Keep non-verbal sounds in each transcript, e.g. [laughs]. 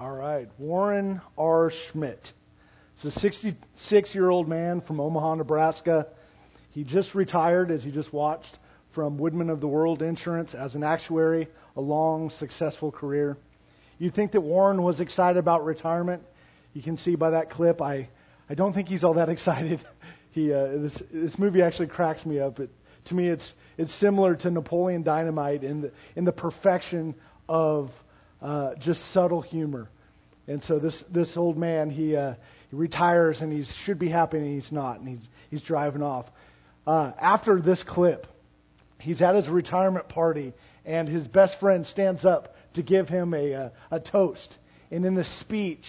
All right, Warren R. Schmidt. He's a 66 year old man from Omaha, Nebraska. He just retired, as you just watched, from Woodmen of the World Insurance as an actuary, a long, successful career. You'd think that Warren was excited about retirement. You can see by that clip, I, I don't think he's all that [laughs] excited. he, uh, this, this movie actually cracks me up. It, to me, it's, it's similar to Napoleon Dynamite in the, in the perfection of uh, just subtle humor. And so this, this old man, he, uh, he retires and he should be happy and he's not, and he's, he's driving off. Uh, after this clip, he's at his retirement party and his best friend stands up to give him a, a, a toast. And in the speech,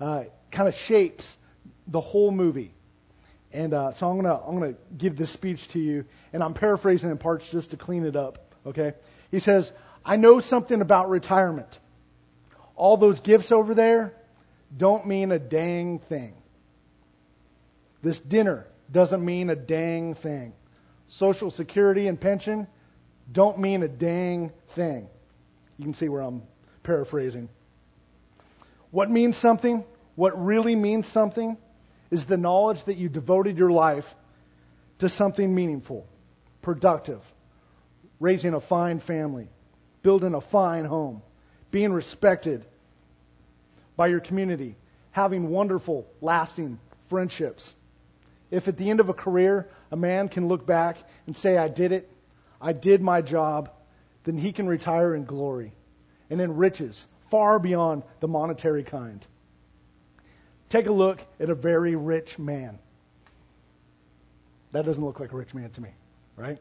uh, kind of shapes the whole movie. And uh, so I'm gonna I'm gonna give this speech to you, and I'm paraphrasing in parts just to clean it up. Okay? He says, "I know something about retirement. All those gifts over there don't mean a dang thing. This dinner doesn't mean a dang thing. Social Security and pension don't mean a dang thing. You can see where I'm paraphrasing. What means something, what really means something, is the knowledge that you devoted your life to something meaningful, productive, raising a fine family, building a fine home, being respected by your community, having wonderful, lasting friendships. If at the end of a career, a man can look back and say, I did it, I did my job, then he can retire in glory and in riches far beyond the monetary kind. Take a look at a very rich man. That doesn't look like a rich man to me, right?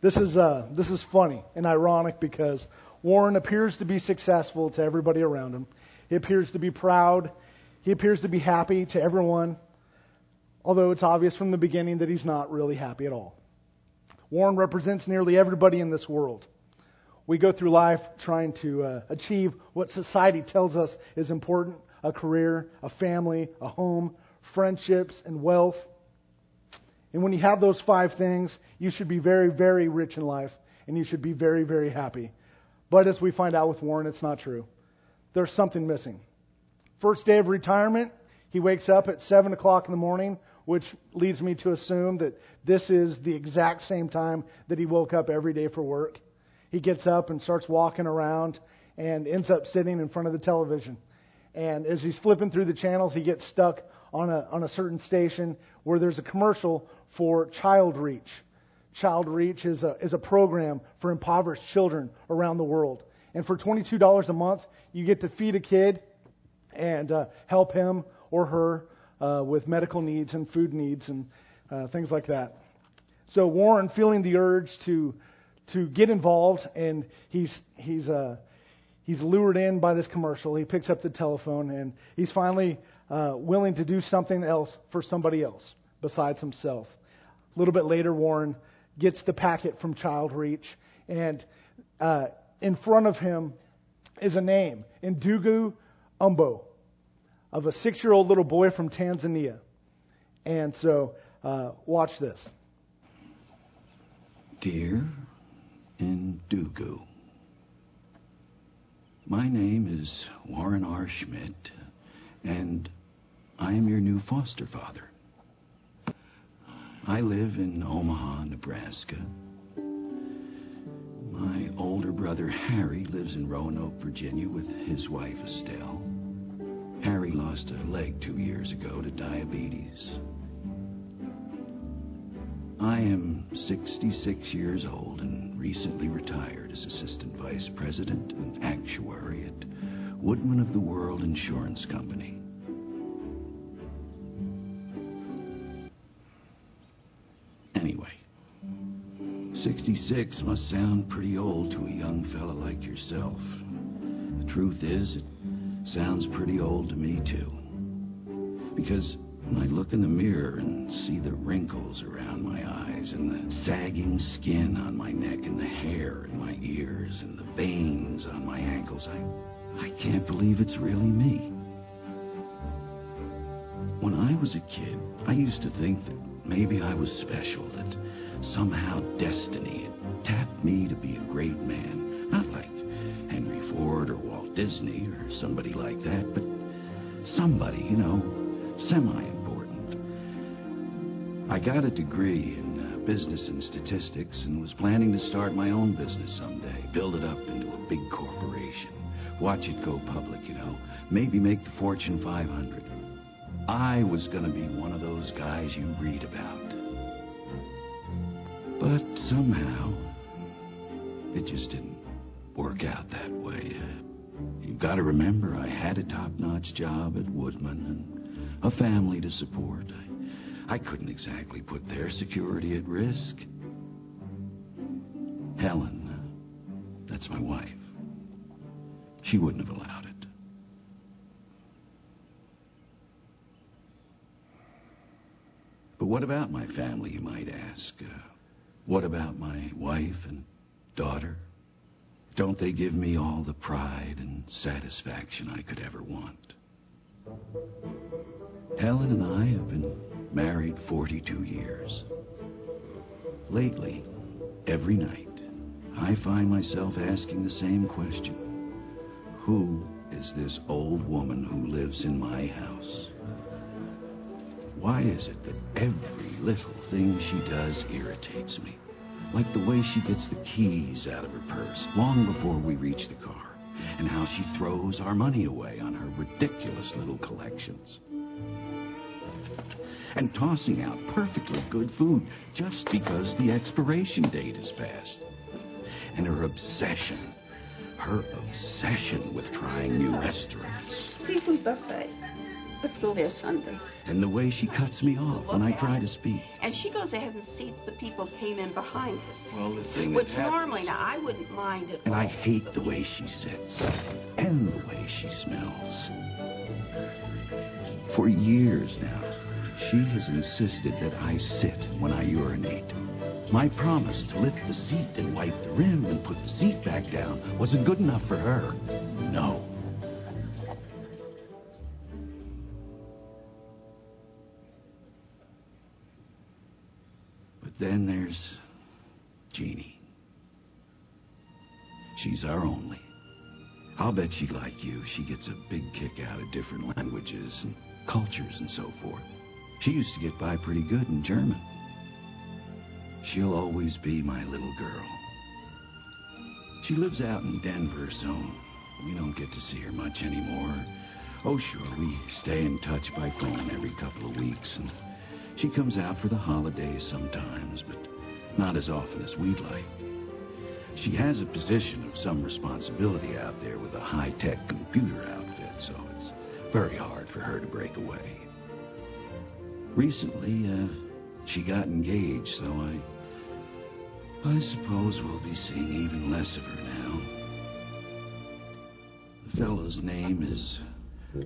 This is, uh, this is funny and ironic because Warren appears to be successful to everybody around him. He appears to be proud. He appears to be happy to everyone, although it's obvious from the beginning that he's not really happy at all. Warren represents nearly everybody in this world. We go through life trying to uh, achieve what society tells us is important a career, a family, a home, friendships, and wealth. And when you have those five things, you should be very, very rich in life, and you should be very, very happy. But as we find out with Warren, it's not true there's something missing. First day of retirement, he wakes up at 7 o'clock in the morning, which leads me to assume that this is the exact same time that he woke up every day for work. He gets up and starts walking around and ends up sitting in front of the television. And as he's flipping through the channels, he gets stuck on a, on a certain station where there's a commercial for Child Reach. Child Reach is a, is a program for impoverished children around the world. And for $22 a month, you get to feed a kid and uh, help him or her uh, with medical needs and food needs and uh, things like that. So Warren, feeling the urge to to get involved, and he's he's uh, he's lured in by this commercial. He picks up the telephone, and he's finally uh, willing to do something else for somebody else besides himself. A little bit later, Warren gets the packet from Child Reach, and uh, in front of him is a name, Ndugu Umbo, of a six year old little boy from Tanzania. And so, uh, watch this. Dear Ndugu, my name is Warren R. Schmidt, and I am your new foster father. I live in Omaha, Nebraska. My older brother Harry lives in Roanoke, Virginia with his wife Estelle. Harry lost a leg two years ago to diabetes. I am 66 years old and recently retired as Assistant Vice President and Actuary at Woodmen of the World Insurance Company. 66 must sound pretty old to a young fella like yourself. The truth is, it sounds pretty old to me, too. Because when I look in the mirror and see the wrinkles around my eyes and the sagging skin on my neck and the hair in my ears and the veins on my ankles, I, I can't believe it's really me. When I was a kid, I used to think that maybe I was special, that somehow destiny had tapped me to be a great man. Not like Henry Ford or Walt Disney or somebody like that, but somebody, you know, semi important. I got a degree in uh, business and statistics and was planning to start my own business someday, build it up into a big corporation, watch it go public, you know, maybe make the Fortune 500. I was going to be one of those guys you read about. But somehow, it just didn't work out that way. You've got to remember, I had a top-notch job at Woodmen and a family to support. I, couldn't exactly put their security at risk. Helen, that's my wife. She wouldn't have allowed it. But what about my family, you might ask? Uh, what about my wife and daughter? Don't they give me all the pride and satisfaction I could ever want? Helen and I have been married 42 years. Lately, every night, I find myself asking the same question. Who is this old woman who lives in my house? Why is it that every little thing she does irritates me? Like the way she gets the keys out of her purse long before we reach the car, and how she throws our money away on her ridiculous little collections. And tossing out perfectly good food just because the expiration date is passed. And her obsession, her obsession with trying new restaurants. Seafood buffet. Let's there Sunday. And the way she cuts me off when I try to speak. And she goes ahead and seats the people came in behind us. Well, the thing Which normally, now, I wouldn't mind it. And I hate the way she sits. And the way she smells. For years now, she has insisted that I sit when I urinate. My promise to lift the seat and wipe the rim and put the seat back down wasn't good enough for her. No. Then there's Jeannie. She's our only. I'll bet she'd like you. She gets a big kick out of different languages and cultures and so forth. She used to get by pretty good in German. She'll always be my little girl. She lives out in Denver, so we don't get to see her much anymore. Oh, sure, we stay in touch by phone every couple of weeks, and she comes out for the holidays sometimes, but not as often as we'd like. She has a position of some responsibility out there with a high-tech computer outfit, so it's very hard for her to break away. Recently, uh, she got engaged, so I... I suppose we'll be seeing even less of her now. The fellow's name is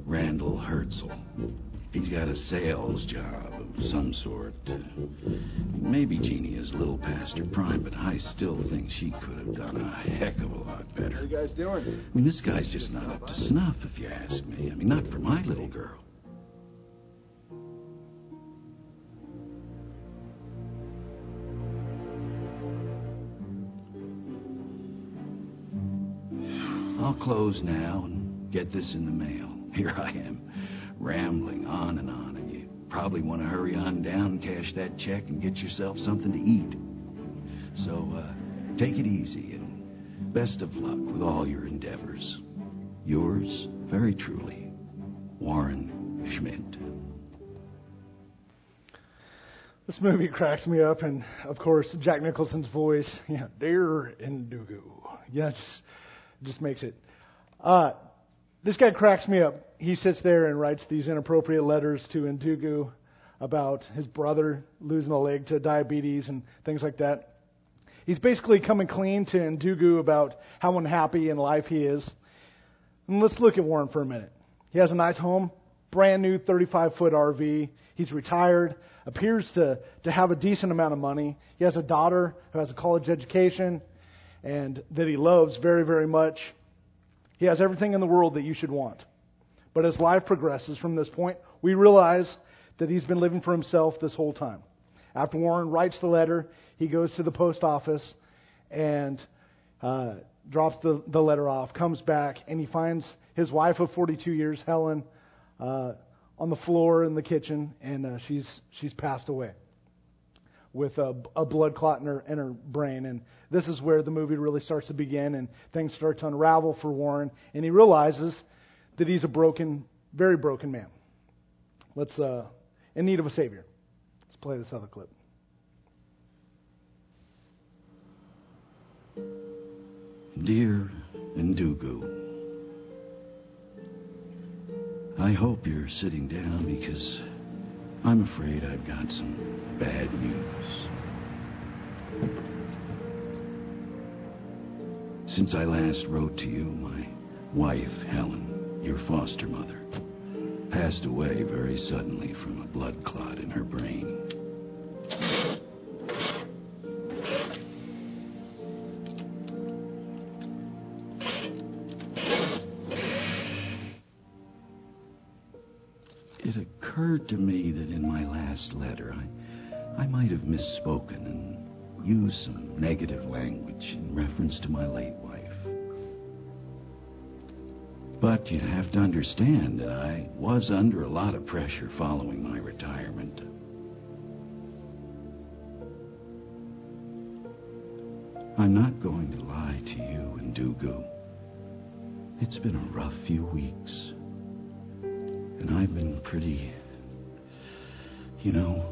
Randall Hertzel. He's got a sales job of some sort. Maybe Jeannie is a little past her prime, but I still think she could have done a heck of a lot better. How you guys doing? I mean, this guy's just not up to snuff, if you ask me. I mean, not for my little girl. I'll close now and get this in the mail. Here I am, rambling on and on, and you probably want to hurry on down, cash that check, and get yourself something to eat. So, uh, take it easy, and best of luck with all your endeavors. Yours, very truly, Warren Schmidt. This movie cracks me up, and of course, Jack Nicholson's voice, yeah, dear Indugu. Yeah, it just, just makes it. Uh, this guy cracks me up. He sits there and writes these inappropriate letters to Indugu about his brother losing a leg to diabetes and things like that. He's basically coming clean to Indugu about how unhappy in life he is. And let's look at Warren for a minute. He has a nice home, brand new 35 foot RV. He's retired, appears to, to have a decent amount of money. He has a daughter who has a college education and that he loves very, very much. He has everything in the world that you should want. But as life progresses from this point, we realize that he's been living for himself this whole time. After Warren writes the letter, he goes to the post office and uh, drops the, the letter off, comes back, and he finds his wife of 42 years, Helen, uh, on the floor in the kitchen, and uh, she's she's passed away with a, a blood clot in her in her brain. And this is where the movie really starts to begin, and things start to unravel for Warren, and he realizes that he's a broken, very broken man. Let's uh, in need of a savior. Let's play this other clip. Dear Ndugu, I hope you're sitting down because I'm afraid I've got some bad news. Since I last wrote to you, my wife, Helen, your foster mother, passed away very suddenly from a blood clot in her brain. It occurred to me that in my last letter I, I might have misspoken and used some negative language in reference to my late wife. But you have to understand that I was under a lot of pressure following my retirement. I'm not going to lie to you, and Ndugu. It's been a rough few weeks. And I've been pretty, you know,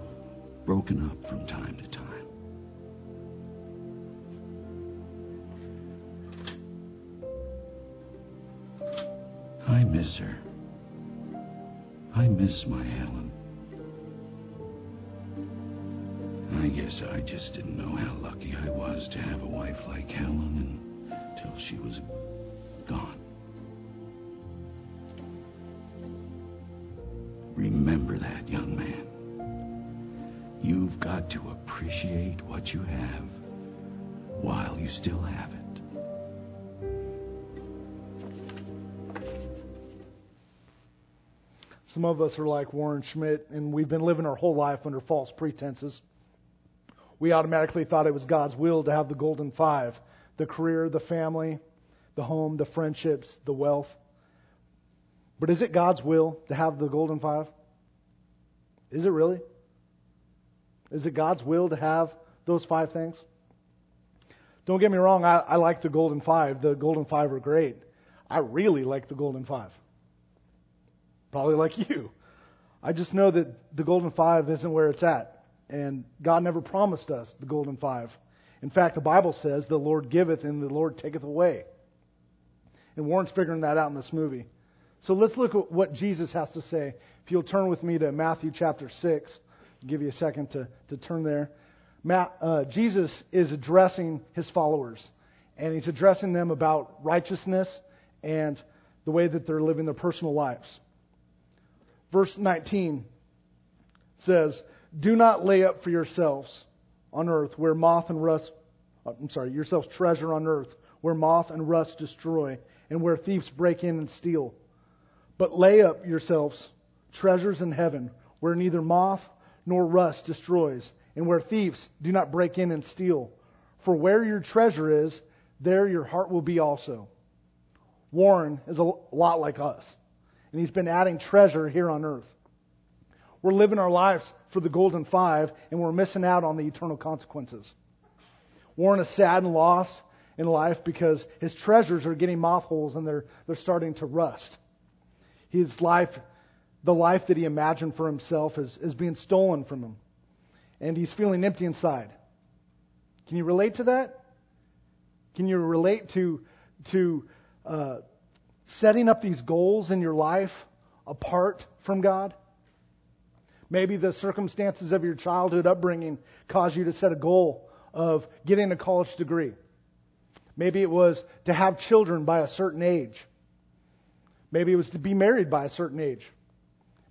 broken up from time to time. I miss her. I miss my Helen. I guess I just didn't know how lucky I was to have a wife like Helen until she was gone. Remember that, young to appreciate what you have while you still have it. Some of us are like Warren Schmidt, and we've been living our whole life under false pretenses. We automatically thought it was God's will to have the golden five the career, the family, the home, the friendships, the wealth. But is it God's will to have the golden five? Is it really? Is it God's will to have those five things? Don't get me wrong, I, I like the golden five. The golden five are great. I really like the golden five. Probably like [laughs] you. I just know that the golden five isn't where it's at. And God never promised us the golden five. In fact, the Bible says the Lord giveth and the Lord taketh away. And Warren's figuring that out in this movie. So let's look at what Jesus has to say. If you'll turn with me to Matthew chapter 6, Give you a second to, to turn there. Matt, uh, Jesus is addressing his followers, and he's addressing them about righteousness and the way that they're living their personal lives. Verse 19 says, Do not lay up for yourselves on earth where moth and rust, uh, I'm sorry, yourselves treasure on earth where moth and rust destroy and where thieves break in and steal. But lay up yourselves treasures in heaven where neither moth nor rust destroys and where thieves do not break in and steal. For where your treasure is, there your heart will be also. Warren is a lot like us and He's been adding treasure here on earth. We're living our lives for the golden five, and we're missing out on the eternal consequences. Warren is sad and lost in life because his treasures are getting moth holes and they're, they're starting to rust. His life, the life that he imagined for himself, is, is being stolen from him. And he's feeling empty inside. Can you relate to that? Can you relate to, to uh, setting up these goals in your life apart from God? Maybe the circumstances of your childhood upbringing caused you to set a goal of getting a college degree. Maybe it was to have children by a certain age. Maybe it was to be married by a certain age.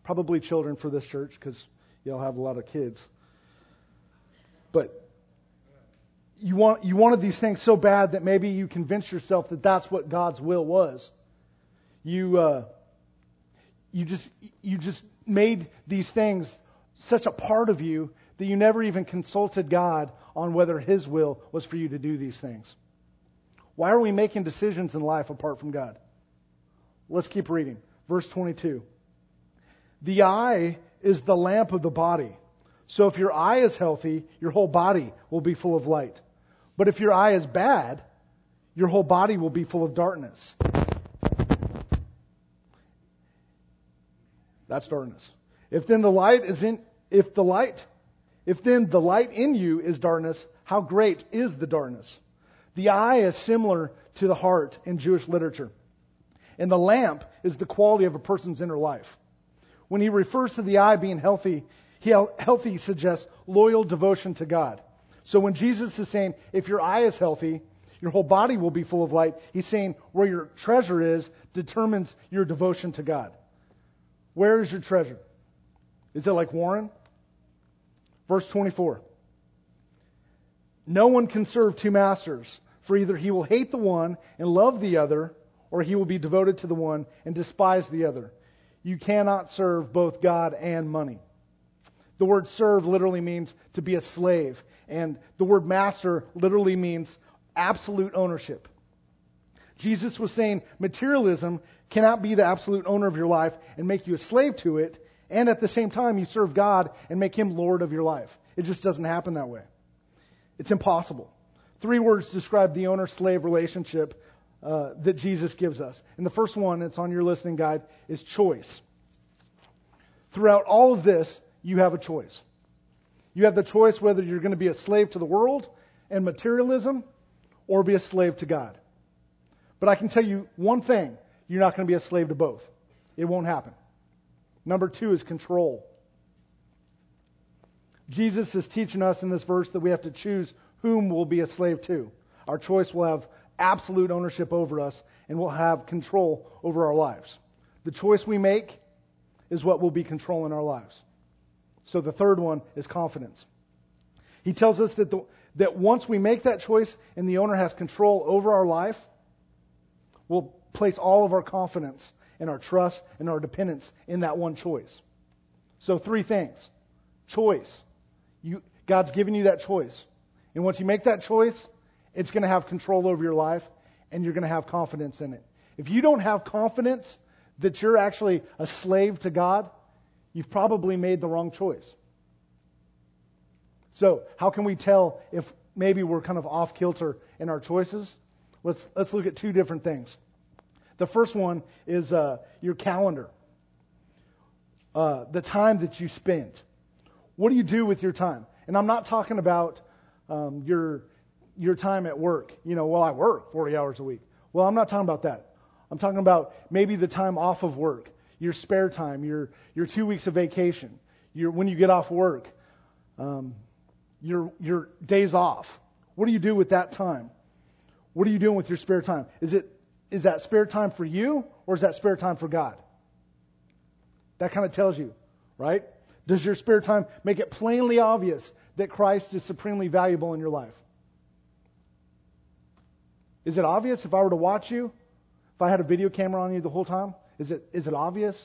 Probably children for this church because y'all have a lot of kids. But you want you wanted these things so bad that maybe you convinced yourself that that's what God's will was you uh, you just you just made these things such a part of you that you never even consulted God on whether His will was for you to do these things. Why are we making decisions in life apart from God? Let's keep reading. Verse 22. The eye is the lamp of the body. So if your eye is healthy, your whole body will be full of light. But if your eye is bad, your whole body will be full of darkness. That's darkness. If then the light is in, if the light, if then the light in you is darkness, how great is the darkness? The eye is similar to the heart in Jewish literature. And the lamp is the quality of a person's inner life. When he refers to the eye being healthy, he, healthy suggests loyal devotion to God. So when Jesus is saying, if your eye is healthy, your whole body will be full of light, he's saying where your treasure is determines your devotion to God. Where is your treasure? Is it like Warren? Verse 24. No one can serve two masters, for either he will hate the one and love the other, or he will be devoted to the one and despise the other. You cannot serve both God and money. The word serve literally means to be a slave, and the word master literally means absolute ownership. Jesus was saying materialism cannot be the absolute owner of your life and make you a slave to it, and at the same time you serve God and make him Lord of your life. It just doesn't happen that way. It's impossible. Three words describe the owner slave relationship uh, that Jesus gives us. And the first one, that's on your listening guide, is choice. Throughout all of this, you have a choice. You have the choice whether you're going to be a slave to the world and materialism or be a slave to God. But I can tell you one thing you're not going to be a slave to both. It won't happen. Number two is control. Jesus is teaching us in this verse that we have to choose whom we'll be a slave to. Our choice will have absolute ownership over us and we'll have control over our lives. The choice we make is what will be controlling our lives. So the third one is confidence. He tells us that, the, that once we make that choice and the owner has control over our life, we'll place all of our confidence and our trust and our dependence in that one choice. So three things. Choice. You, God's given you that choice. And once you make that choice, it's going to have control over your life and you're going to have confidence in it. If you don't have confidence that you're actually a slave to God, you've probably made the wrong choice. So, how can we tell if maybe we're kind of off kilter in our choices? Let's, let's look at two different things. The first one is uh, your calendar, uh, the time that you spend. What do you do with your time? And I'm not talking about um, your your time at work. You know, well, I work 40 hours a week. Well, I'm not talking about that. I'm talking about maybe the time off of work, your spare time, your your two weeks of vacation, your when you get off work, um, your your days off. What do you do with that time? What are you doing with your spare time? Is it is that spare time for you or is that spare time for God? That kind of tells you, right? Does your spare time make it plainly obvious that Christ is supremely valuable in your life? Is it obvious if I were to watch you? If I had a video camera on you the whole time? Is it, is it obvious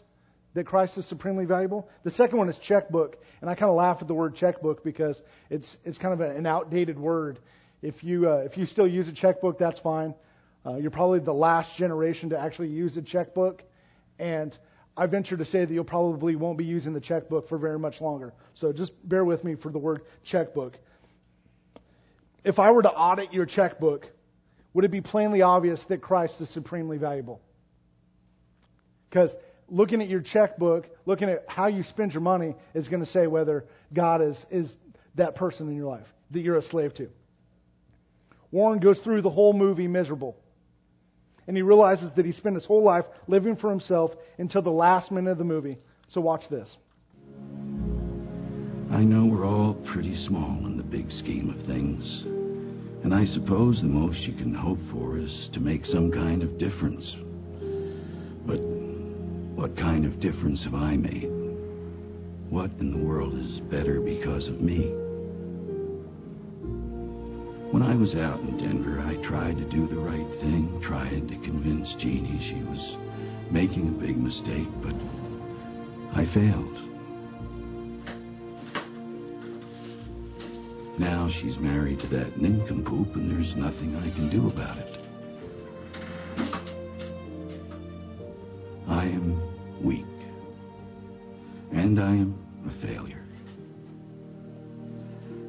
that Christ is supremely valuable? The second one is checkbook. And I kind of laugh at the word checkbook because it's, it's kind of an outdated word. If you, uh, if you still use a checkbook, that's fine. Uh, you're probably the last generation to actually use a checkbook. And I venture to say that you'll probably won't be using the checkbook for very much longer. So just bear with me for the word checkbook. If I were to audit your checkbook, would it be plainly obvious that Christ is supremely valuable? Because looking at your checkbook, looking at how you spend your money, is going to say whether God is, is that person in your life that you're a slave to. Warren goes through the whole movie miserable. And he realizes that he spent his whole life living for himself until the last minute of the movie. So watch this. I know we're all pretty small in the big scheme of things. And I suppose the most you can hope for is to make some kind of difference. But what kind of difference have I made? What in the world is better because of me? When I was out in Denver, I tried to do the right thing, tried to convince Jeannie she was making a big mistake, but I failed. Now she's married to that nincompoop, and there's nothing I can do about it. I am weak. And I am a failure.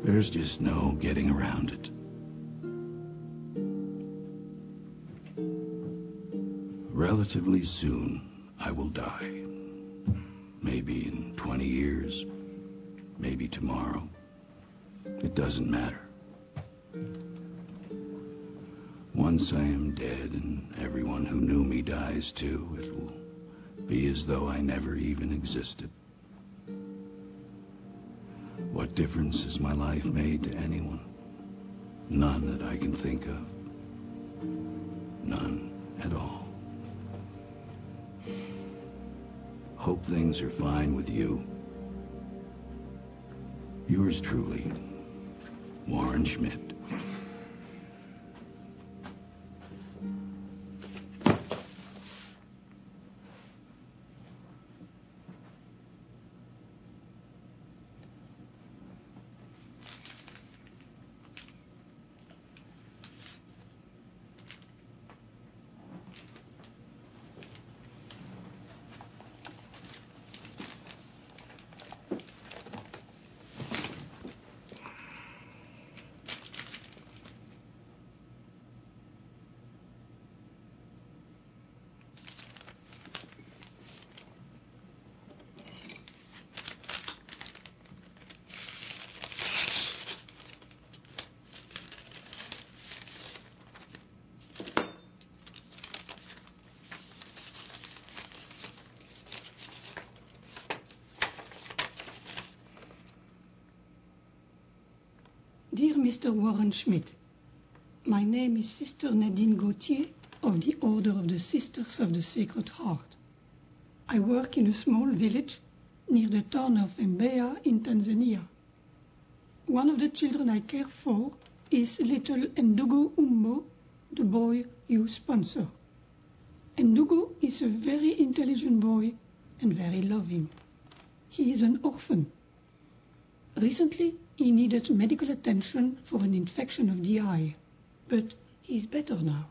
There's just no getting around it. Relatively soon, I will die. Maybe in 20 years. Maybe tomorrow. It doesn't matter. Once I am dead and everyone who knew me dies too, it will be as though I never even existed. What difference has my life made to anyone? None that I can think of. None at all. Hope things are fine with you. Yours truly, Warren Schmidt. Dear Mr. Warren Schmidt, my name is Sister Nadine Gauthier of the Order of the Sisters of the Sacred Heart. I work in a small village near the town of Mbeya in Tanzania. One of the children I care for is little Ndugu Umbo, the boy you sponsor. Ndugu is a very intelligent boy and very loving. He is an orphan. Recently, he needed medical attention for an infection of the eye, but he's better now.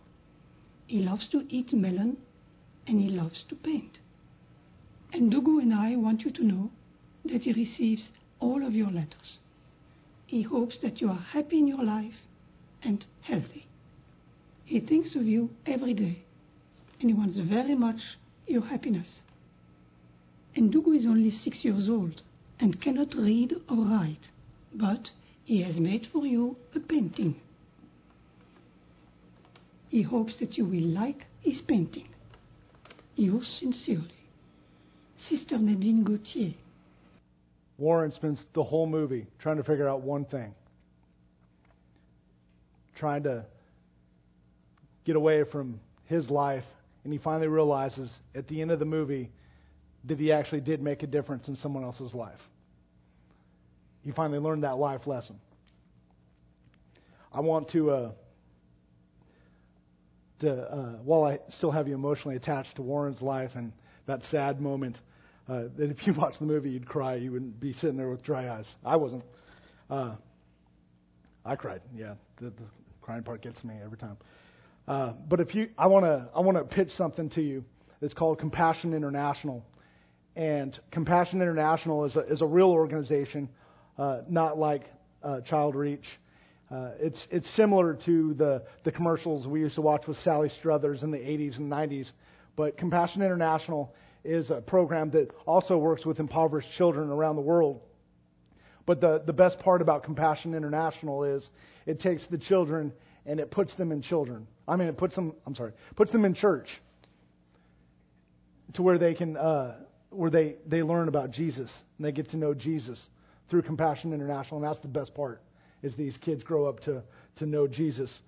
He loves to eat melon and he loves to paint. Ndugu and I want you to know that he receives all of your letters. He hopes that you are happy in your life and healthy. He thinks of you every day and he wants very much your happiness. Ndugu is only six years old and cannot read or write but he has made for you a painting. He hopes that you will like his painting. Yours sincerely, Sister Nadine Gauthier. Warren spends the whole movie trying to figure out one thing. Trying to get away from his life, and he finally realizes at the end of the movie that he actually did make a difference in someone else's life. He finally learned that life lesson. I want to, uh, to uh, while I still have you emotionally attached to Warren's life and that sad moment, uh, that if you [laughs] watch the movie, you'd cry. You wouldn't be sitting there with dry eyes. I wasn't. Uh, I cried. Yeah, the, the crying part gets me every time. Uh, but if you, I want to, I want to pitch something to you. It's called Compassion International, and Compassion International is a, is a real organization uh, not like uh, Child Reach. Uh, it's it's similar to the the commercials we used to watch with Sally Struthers in the 80s and 90s, but Compassion International is a program that also works with impoverished children around the world. But the, the best part about Compassion International is it takes the children and it puts them in children. I mean, it puts them, I'm sorry, puts them in church to where they can, uh, where they, they learn about Jesus and they get to know Jesus through Compassion International, and that's the best part, is these kids grow up to, to know Jesus.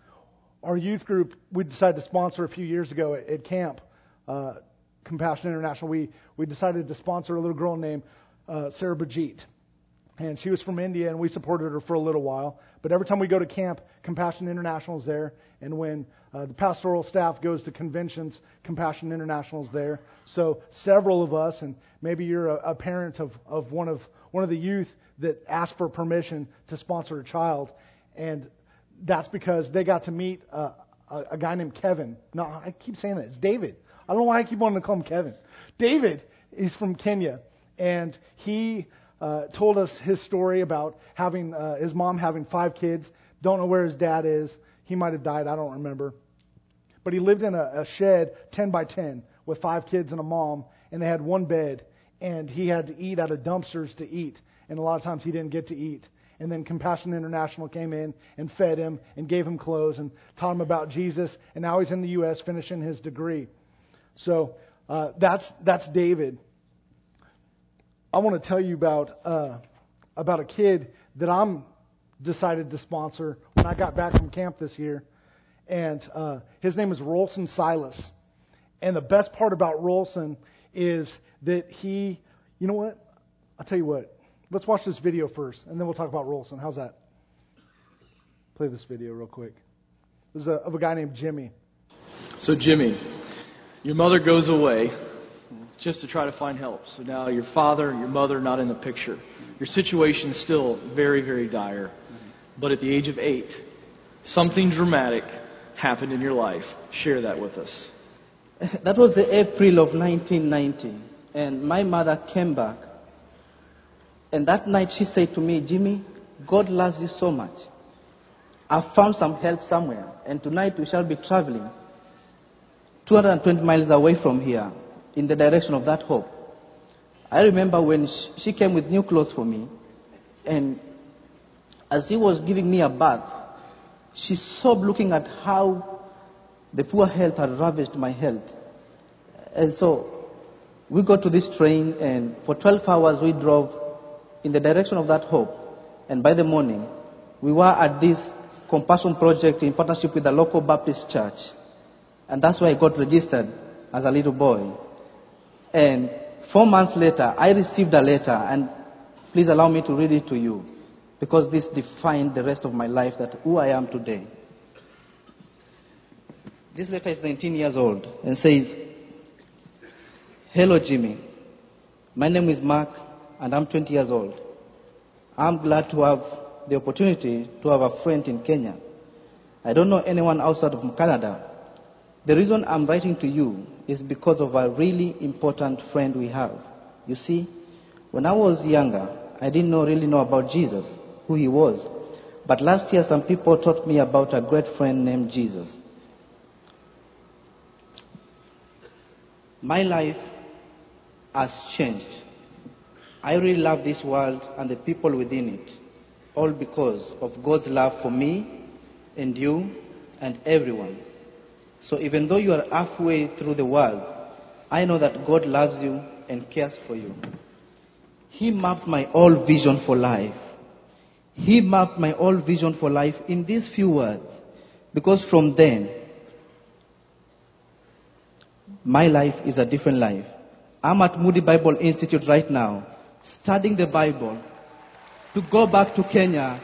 Our youth group, we decided to sponsor a few years ago at, at camp, uh, Compassion International. We, we decided to sponsor a little girl named uh, Sarah Bajit. And she was from India, and we supported her for a little while. But every time we go to camp, Compassion International is there. And when uh, the pastoral staff goes to conventions, Compassion International is there. So several of us, and maybe you're a, a parent of, of one of one of the youth that asked for permission to sponsor a child, and that's because they got to meet a, a, a guy named Kevin. No, I keep saying that it's David. I don't know why I keep wanting to call him Kevin. David is from Kenya, and he uh, told us his story about having uh, his mom having five kids. Don't know where his dad is. He might have died. I don't remember. But he lived in a, a shed, 10 by 10, with five kids and a mom, and they had one bed, and he had to eat out of dumpsters to eat, and a lot of times he didn't get to eat. And then Compassion International came in and fed him and gave him clothes and taught him about Jesus. And now he's in the U.S. finishing his degree. So uh, that's that's David. I want to tell you about uh, about a kid that I'm decided to sponsor when I got back from camp this year, and uh, his name is Rolson Silas. And the best part about Rolson is that he, you know what? I'll tell you what. Let's watch this video first, and then we'll talk about Rolson. How's that? Play this video real quick. This is a, of a guy named Jimmy. So, Jimmy, your mother goes away just to try to find help. So now your father, your mother, not in the picture. Your situation is still very, very dire. But at the age of eight, something dramatic happened in your life. Share that with us. [laughs] That was the April of 1990, and my mother came back. And that night she said to me, Jimmy, God loves you so much. I've found some help somewhere, and tonight we shall be traveling 220 miles away from here in the direction of that hope. I remember when she came with new clothes for me, and as he was giving me a bath, she sobbed looking at how the poor health had ravaged my health. And so we got to this train, and for 12 hours we drove in the direction of that hope. And by the morning, we were at this compassion project in partnership with the local Baptist church. And that's why I got registered as a little boy. And four months later, I received a letter, and please allow me to read it to you, because this defined the rest of my life, that who I am today. This letter is 19 years old and says, Hello, Jimmy. My name is Mark, and I'm 20 years old. I'm glad to have the opportunity to have a friend in Kenya. I don't know anyone outside of Canada. The reason I'm writing to you is because of a really important friend we have. You see, when I was younger, I didn't know, really know about Jesus, who he was. But last year, some people taught me about a great friend named Jesus. My life has changed. I really love this world and the people within it, all because of God's love for me and you and everyone. So even though you are halfway through the world, I know that God loves you and cares for you. He mapped my whole vision for life. He mapped my whole vision for life in these few words. Because from then, my life is a different life. I'm at Moody Bible Institute right now, studying the Bible to go back to Kenya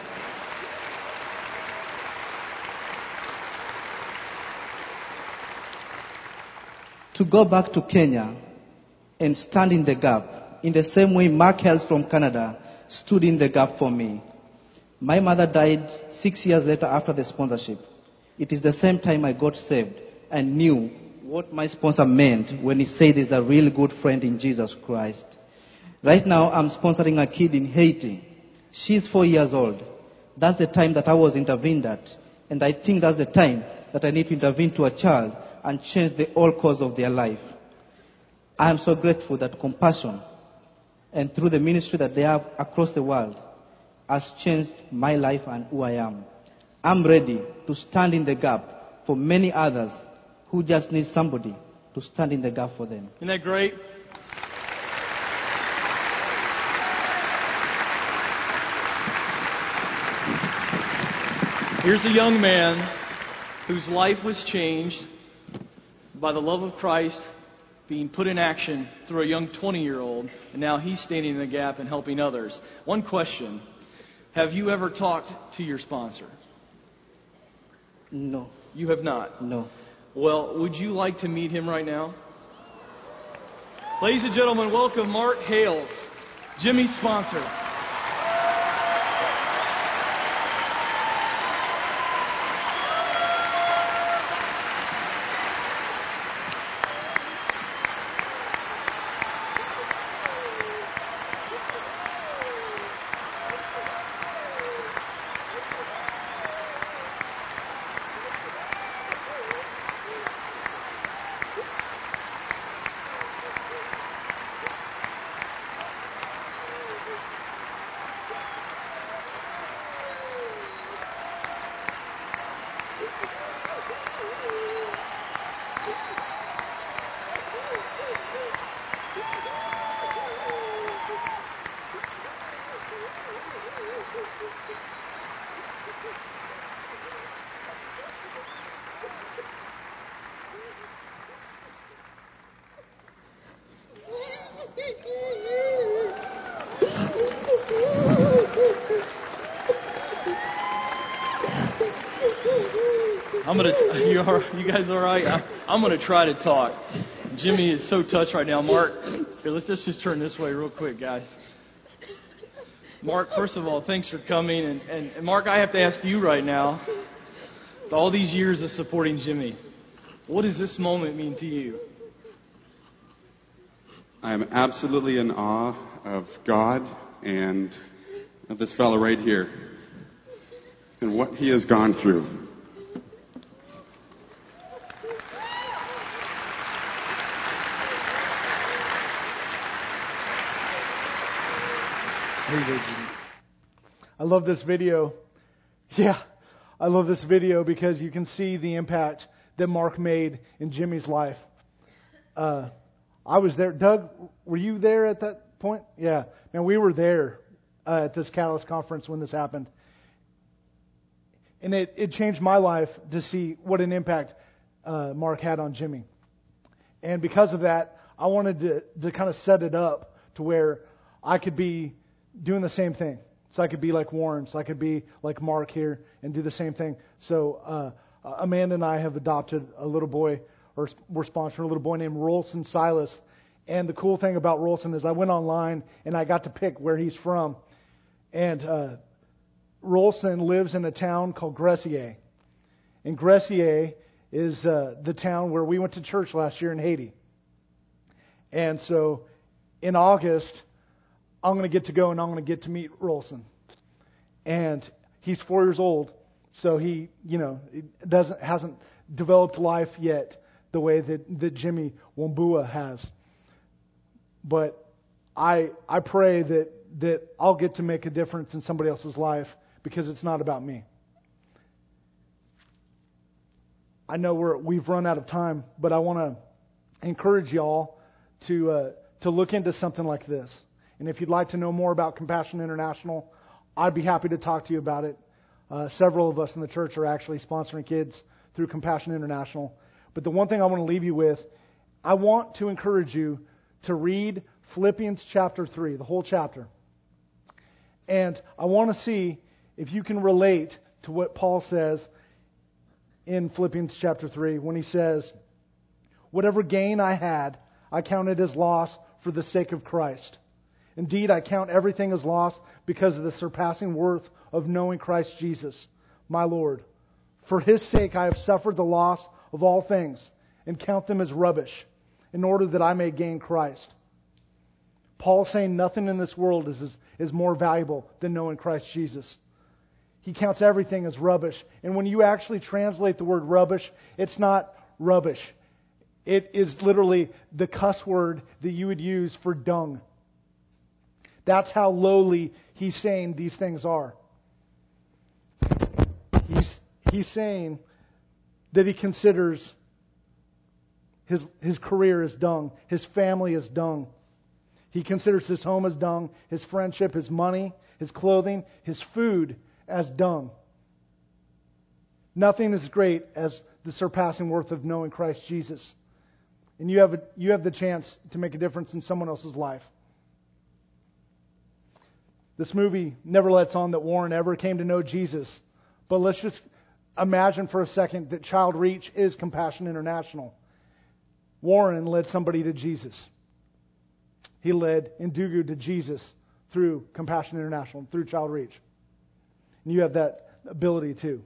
to go back to Kenya and stand in the gap in the same way Mark Hales from Canada stood in the gap for me. My mother died six years later after the sponsorship. It is the same time I got saved and knew what my sponsor meant when he said he's a real good friend in Jesus Christ. Right now, I'm sponsoring a kid in Haiti. She's four years old. That's the time that I was intervened at. And I think that's the time that I need to intervene to a child and change the whole course of their life. I am so grateful that compassion and through the ministry that they have across the world has changed my life and who I am. I'm ready to stand in the gap for many others who just need somebody to stand in the gap for them. Isn't that great? Here's a young man whose life was changed by the love of Christ being put in action through a young 20 year old, and now he's standing in the gap and helping others. One question Have you ever talked to your sponsor? No, You have not. no. Well, would you like to meet him right now? Ladies and gentlemen, welcome Mark Hales, Jimmy's sponsor. I'm gonna. [laughs] You are. You guys all right? I'm, I'm gonna try to talk. Jimmy is so touched right now. Mark, here, let's, let's just turn this way real quick, guys. Mark, first of all, thanks for coming. And, and, and Mark, I have to ask you right now, all these years of supporting Jimmy, what does this moment mean to you? I am absolutely in awe of God and of this fellow right here and what he has gone through. I love this video. Yeah, I love this video because you can see the impact that Mark made in Jimmy's life. Uh, I was there. Doug, were you there at that point? Yeah. Man, we were there uh, at this Catalyst conference when this happened. And it, it changed my life to see what an impact uh, Mark had on Jimmy. And because of that, I wanted to, to kind of set it up to where I could be doing the same thing. So I could be like Warren, so I could be like Mark here and do the same thing. So uh, Amanda and I have adopted a little boy, or we're sponsoring a little boy named Rolson Silas. And the cool thing about Rolson is I went online and I got to pick where he's from. And uh, Rolson lives in a town called Gressier. And Gressier is uh, the town where we went to church last year in Haiti. And so in August, I'm going to get to go and I'm going to get to meet Rolson. And he's four years old, so he, you know, doesn't hasn't developed life yet the way that, that Jimmy Wambua has. But I I pray that that I'll get to make a difference in somebody else's life because it's not about me. I know we're, we've run out of time, but I want to encourage y'all to uh, to look into something like this. And if you'd like to know more about Compassion International, I'd be happy to talk to you about it. Uh, several of us in the church are actually sponsoring kids through Compassion International. But the one thing I want to leave you with, I want to encourage you to read Philippians chapter 3, the whole chapter. And I want to see if you can relate to what Paul says in Philippians chapter 3 when he says, Whatever gain I had, I counted as loss for the sake of Christ. Indeed, I count everything as loss because of the surpassing worth of knowing Christ Jesus, my Lord. For his sake I have suffered the loss of all things and count them as rubbish in order that I may gain Christ. Paul saying nothing in this world is, is, is more valuable than knowing Christ Jesus. He counts everything as rubbish. And when you actually translate the word rubbish, it's not rubbish. It is literally the cuss word that you would use for dung. That's how lowly he's saying these things are. He's, he's saying that he considers his, his career as dung, his family as dung. He considers his home as dung, his friendship, his money, his clothing, his food as dung. Nothing is great as the surpassing worth of knowing Christ Jesus. And you have, a, you have the chance to make a difference in someone else's life. This movie never lets on that Warren ever came to know Jesus. But let's just imagine for a second that Child Reach is Compassion International. Warren led somebody to Jesus. He led Ndugu to Jesus through Compassion International, through Child Reach. And you have that ability too.